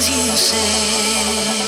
things you say.